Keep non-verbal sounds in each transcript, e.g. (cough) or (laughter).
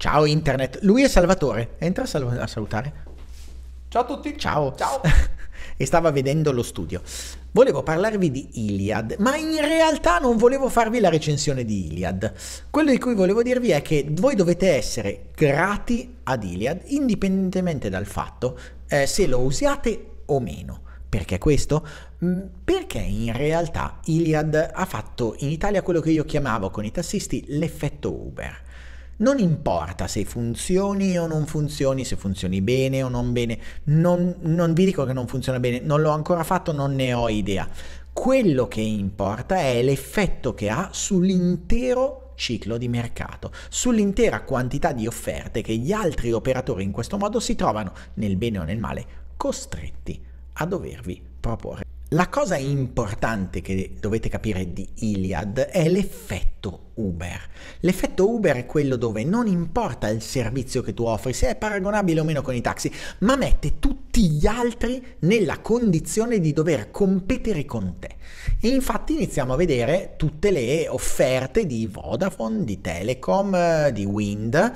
Ciao Internet, lui è Salvatore. Entra a, sal- a salutare. Ciao a tutti. Ciao. Ciao. (laughs) e stava vedendo lo studio. Volevo parlarvi di Iliad, ma in realtà non volevo farvi la recensione di Iliad. Quello di cui volevo dirvi è che voi dovete essere grati ad Iliad indipendentemente dal fatto eh, se lo usiate o meno. Perché questo? Mm, perché in realtà Iliad ha fatto in Italia quello che io chiamavo con i tassisti l'effetto Uber. Non importa se funzioni o non funzioni, se funzioni bene o non bene, non, non vi dico che non funziona bene, non l'ho ancora fatto, non ne ho idea. Quello che importa è l'effetto che ha sull'intero ciclo di mercato, sull'intera quantità di offerte che gli altri operatori in questo modo si trovano, nel bene o nel male, costretti a dovervi proporre. La cosa importante che dovete capire di Iliad è l'effetto Uber. L'effetto Uber è quello dove non importa il servizio che tu offri, se è paragonabile o meno con i taxi, ma mette tutti gli altri nella condizione di dover competere con te. E infatti iniziamo a vedere tutte le offerte di Vodafone, di Telecom, di Wind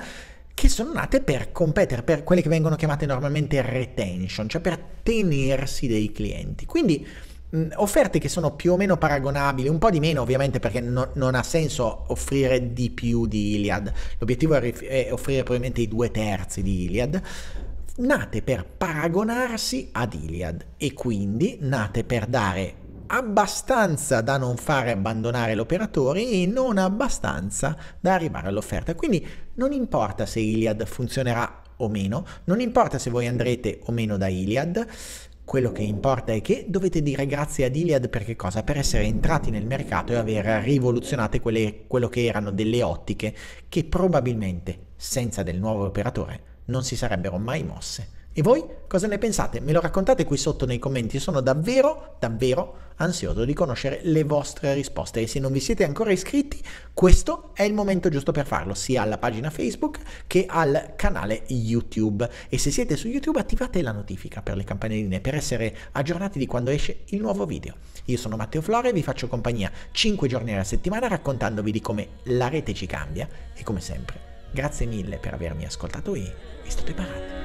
che sono nate per competere, per quelle che vengono chiamate normalmente retention, cioè per tenersi dei clienti. Quindi mh, offerte che sono più o meno paragonabili, un po' di meno ovviamente perché no, non ha senso offrire di più di Iliad, l'obiettivo è, è offrire probabilmente i due terzi di Iliad, nate per paragonarsi ad Iliad e quindi nate per dare abbastanza da non fare abbandonare l'operatore e non abbastanza da arrivare all'offerta. Quindi non importa se Iliad funzionerà o meno, non importa se voi andrete o meno da Iliad, quello che importa è che dovete dire grazie ad Iliad per che cosa? Per essere entrati nel mercato e aver rivoluzionato quelle, quello che erano delle ottiche che probabilmente senza del nuovo operatore non si sarebbero mai mosse. E voi cosa ne pensate? Me lo raccontate qui sotto nei commenti, sono davvero, davvero ansioso di conoscere le vostre risposte e se non vi siete ancora iscritti, questo è il momento giusto per farlo, sia alla pagina Facebook che al canale YouTube. E se siete su YouTube attivate la notifica per le campanelline per essere aggiornati di quando esce il nuovo video. Io sono Matteo Flore e vi faccio compagnia 5 giorni alla settimana raccontandovi di come la rete ci cambia e come sempre, grazie mille per avermi ascoltato e, e state parando.